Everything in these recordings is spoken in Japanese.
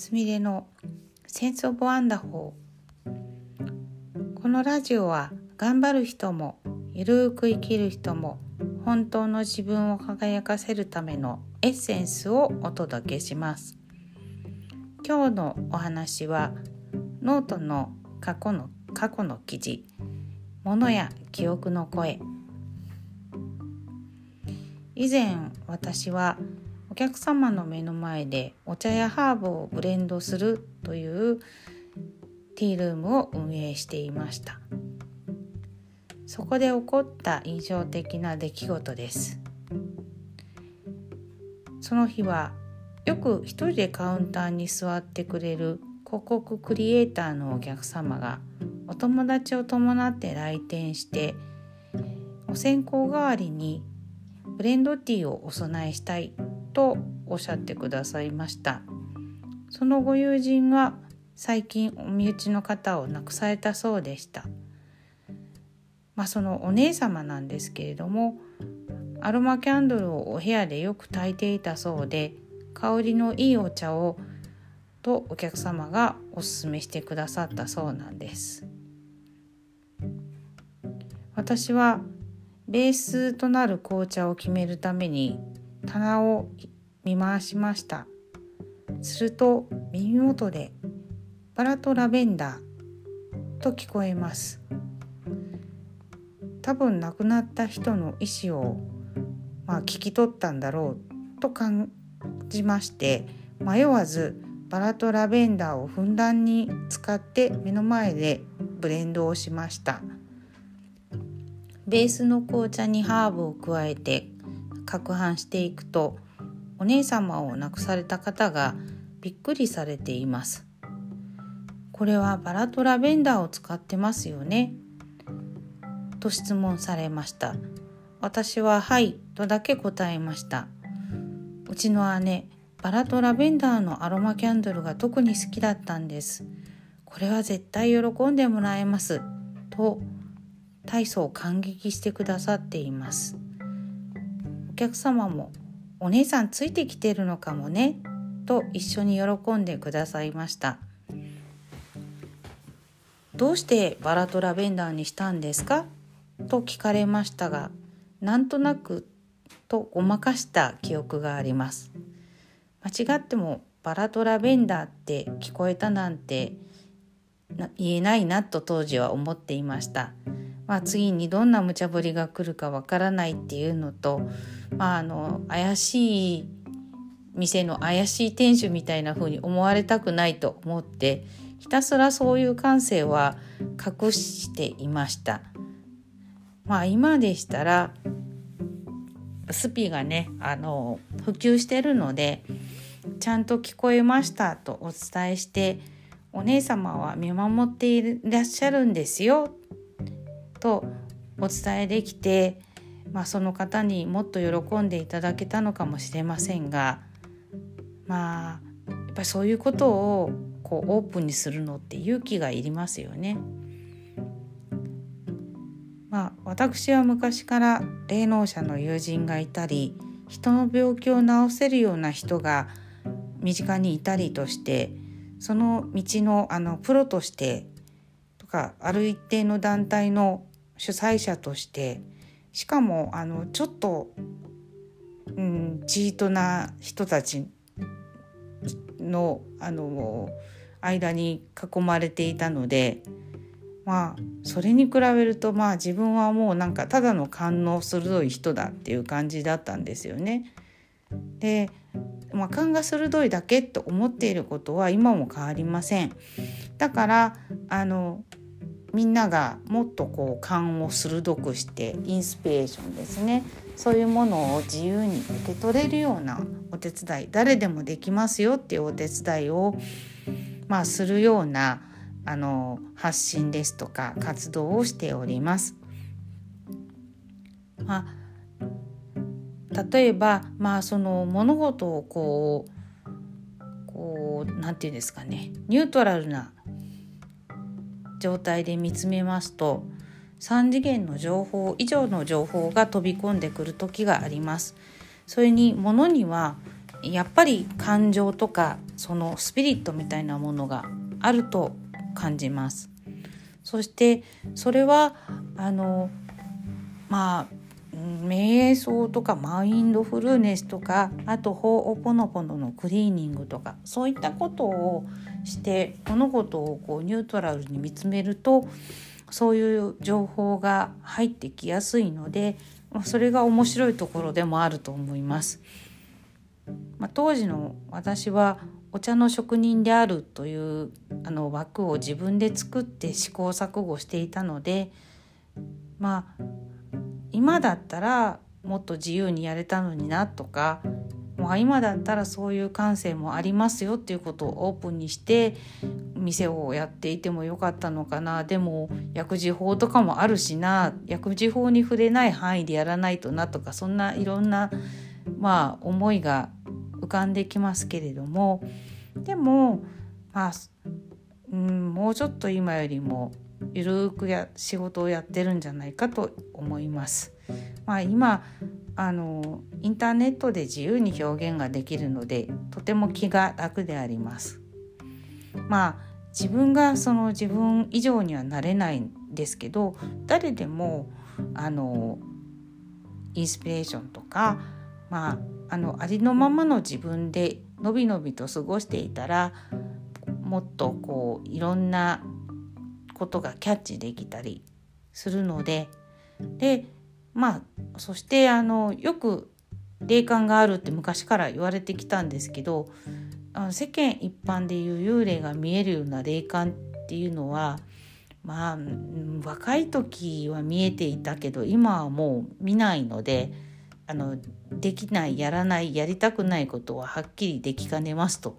すみれの sense of wonderful。このラジオは頑張る人もゆるく生きる人も本当の自分を輝かせるためのエッセンスをお届けします。今日のお話はノートの過去の過去の記事モノや記憶の声。以前私はお客様の目の前でお茶やハーブをブレンドするというティールームを運営していました。そこで起こった印象的な出来事です。その日はよく一人でカウンターに座ってくれる広告クリエイターのお客様がお友達を伴って来店してお線香代わりにブレンドティーをお供えしたいとおっしゃってくださいました。そのご友人は最近お身内の方を亡くされたそうでした。まあそのお姉様なんですけれどもアロマキャンドルをお部屋でよく焚いていたそうで香りのいいお茶をとお客様がおすすめしてくださったそうなんです。私はベースとなる紅茶を決めるために棚を見回しました。すると耳元でバラとラベンダーと聞こえます。多分亡くなった人の意思をまあ聞き取ったんだろうと感じまして迷わずバラとラベンダーをふんだんに使って目の前でブレンドをしました。ベースの紅茶にハーブを加えて攪拌していくとお姉様を亡くされた方がびっくりされています。これはバラとラベンダーを使ってますよね。と質問されました。私ははいとだけ答えました。うちの姉バラとラベンダーのアロマキャンドルが特に好きだったんです。これは絶対喜んでもらえます。と大層感激してくださっています。客様もお姉さんついてきてるのかもねと一緒に喜んでくださいました。どうしてバラとラベンダーにしたんですか？と聞かれましたがなんとなくとごまかした記憶があります。間違ってもバラとラベンダーって聞こえたなんて言えないなと当時は思っていました。まあ、次にどんな無茶ぶりが来るかわからないっていうのと、まあ、あの怪しい店の怪しい店主みたいな風に思われたくないと思ってひたすらそういう感性は隠していました。まあ今でしたらスピがねあの普及してるのでちゃんと聞こえましたとお伝えしてお姉様は見守っていらっしゃるんですよとお伝えできて、まあ、その方にもっと喜んでいただけたのかもしれませんがまあやっぱりそういうことをこうオープンにするのって勇気がいりますよね。まあ、私は昔から霊能者の友人がいたり人の病気を治せるような人が身近にいたりとしてその道のあのプロとしてとかある一定の団体の主催者としてしかもあのちょっと、うん、チートな人たちのあの間に囲まれていたのでまあそれに比べるとまあ自分はもうなんかただの感能鋭い人だっていう感じだったんですよね。で、まあ、勘が鋭いだけと思っていることは今も変わりません。だからあのみんながもっとこう勘を鋭くしてインスピレーションですね。そういうものを自由に受け取れるようなお手伝い。誰でもできますよっていうお手伝いを、まあ、するようなあの発信ですとか活動をしております。まあ、例えば、まあ、その物事をこうこうなんて言うんですかね。ニュートラルな状態で見つめますと3次元の情報以上の情報が飛び込んでくる時があります。それに物にはやっぱり感情とかそのスピリットみたいなものがあると感じます。そしてそれはあのまあ瞑想とかマインドフルネスとかあとホーオポノポノのクリーニングとかそういったことをして物事をこうニュートラルに見つめるとそういう情報が入ってきやすいのでそれが面白いところでもあると思います。まあ、当時の私はお茶の職人であるというあの枠を自分で作って試行錯誤していたのでまあ今だったらもっと自由にやれたのになとかまあ、今だったらそういう感性もありますよっていうことをオープンにして店をやっていてもよかったのかな。でも薬事法とかもあるしな。薬事法に触れない範囲でやらないとなとかそんないろんなまあ思いが浮かんできますけれども。でもまあ、うん、もうちょっと今よりもゆるくや仕事をやってるんじゃないかと思います。まあ、今あのインターネットで自由に表現ができるのでとても気が楽であります。まあ自分がその自分以上にはなれないんですけど誰でもあのインスピレーションとか、まあ、あのありのままの自分でのびのびと過ごしていたらもっとこういろんなことがキャッチできたりするのででまあそしてあのよく霊感があるって昔から言われてきたんですけどあの世間一般でいう幽霊が見えるような霊感っていうのはまあ若い時は見えていたけど今はもう見ないのであのできないやらないやりたくないことははっきりできかねますと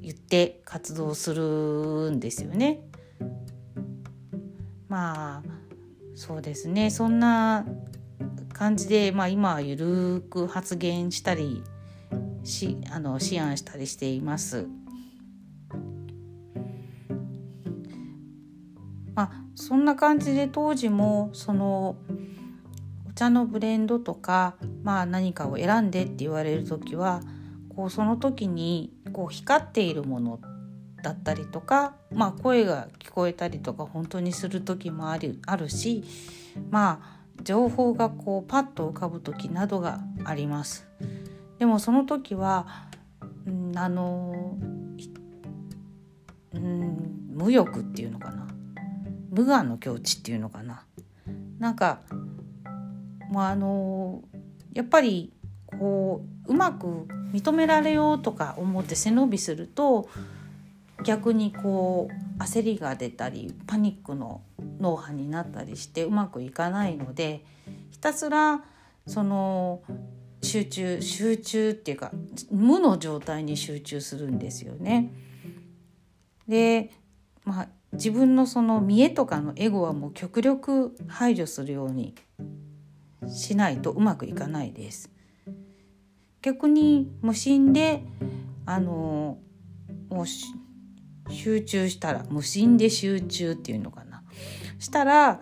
言って活動するんですよね。まあそうですねそんな感じで、まあ、今はゆるく発言したりしあの思案したりしています。まあ、そんな感じで当時もそのお茶のブレンドとか、まあ、何かを選んでって言われる時はこうその時にこう光っているものだったりとか、まあ、声が聞こえたりとか本当にする時もあるあるしまあ情報がこうパッと浮かぶ時などがあります。でもその時は、うん、あの、うん、無欲っていうのかな無我の境地っていうのかななんかまああのやっぱりこううまく認められようとか思って背伸びすると逆にこう焦りが出たりパニックの脳波になったりしてうまくいかないのでひたすらその集中集中っていうか無の状態に集中するんですよね。でまあ自分のその見栄とかのエゴはもう極力排除するようにしないとうまくいかないです。逆に無心であのもう集中したら無心で集中っていうのかな。したら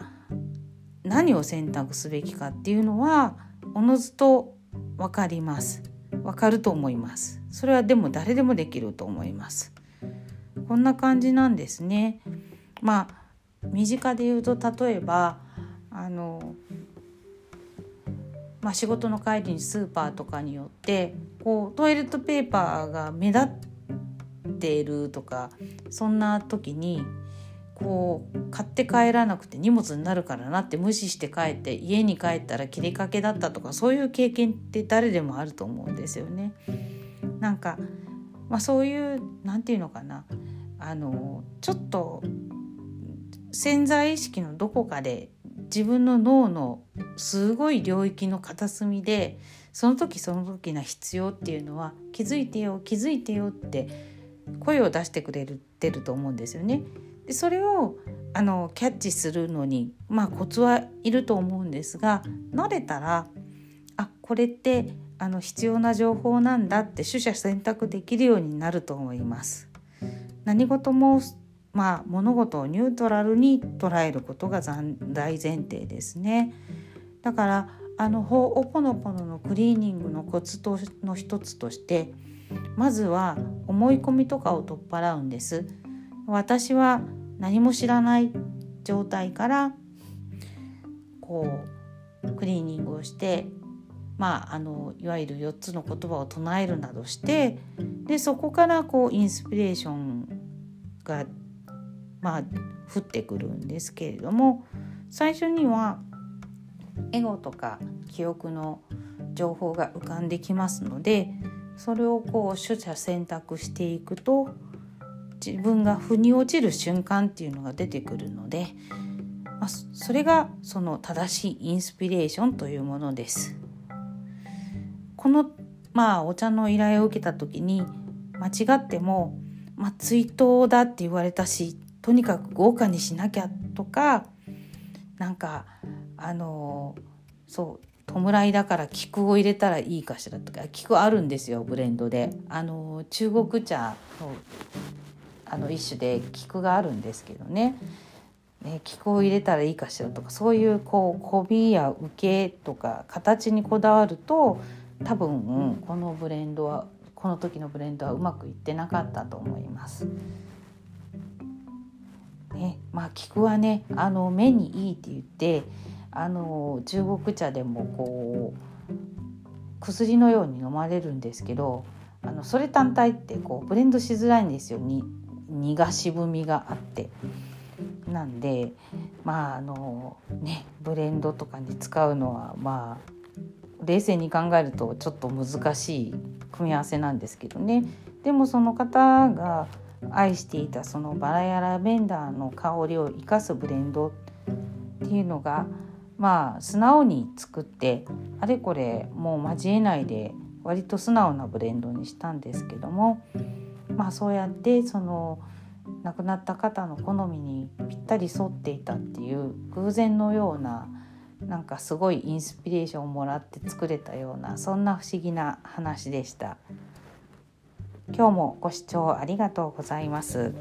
何を選択すべきかっていうのはおのずと分かります。分かると思います。それはでも誰でもできると思います。こんな感じなんですね。まあ身近で言うと例えばあのまあ、仕事の帰りにスーパーとかによってこうトイレットペーパーが目立ってているとかそんな時にこう買って帰らなくて荷物になるからなって無視して帰って家に帰ったら切りかけだったとかそういう経験って誰でもあると思うんですよね。なんか、まあ、そういう何て言うのかなあのちょっと潜在意識のどこかで自分の脳のすごい領域の片隅でその時その時な必要っていうのは気づいてよ気づいてよって声を出してくれるてると思うんですよね。でそれをあのキャッチするのにまあコツはいると思うんですが慣れたらあこれってあの必要な情報なんだって取捨選択できるようになると思います。何事もまあ、物事をニュートラルに捉えることが大前提ですね。だからあのホオポノポノのクリーニングのコツとの一つとしてまずは思い込みとかを取っ払うんです。私は何も知らない状態からこうクリーニングをしてまあ、あのいわゆる4つの言葉を唱えるなどしてでそこからこうインスピレーションが、まあ、降ってくるんですけれども最初にはエゴとか記憶の情報が浮かんできますのでそれをこう取捨選択していくと自分が腑に落ちる瞬間っていうのが出てくるので、まあ、それがその正しいインスピレーションというものです。このまあお茶の依頼を受けた時に間違っても、まあ、追悼だって言われたしとにかく豪華にしなきゃとかなんかあのそう弔いだから菊を入れたらいいかしらとか菊あるんですよブレンドで。あの中国茶のあの一種で菊があるんですけどね。ね菊を入れたらいいかしらとかそういうこう媚びや受けとか形にこだわると多分このブレンドはこの時のブレンドはうまくいってなかったと思います。ね、まあ菊はねあの目にいいって言ってあの中国茶でもこう薬のように飲まれるんですけどあのそれ単体ってこうブレンドしづらいんですよに苦が渋みがあって。なんでまああのねブレンドとかに使うのはまあ冷静に考えるとちょっと難しい組み合わせなんですけどねでもその方が愛していたそのバラやラベンダーの香りを生かすブレンドっていうのがまあ素直に作ってあれこれもう交えないで割と素直なブレンドにしたんですけどもまあそうやってその亡くなった方の好みにぴったり沿っていたっていう偶然のようななんかすごいインスピレーションをもらって作れたようなそんな不思議な話でした。今日もご視聴ありがとうございます。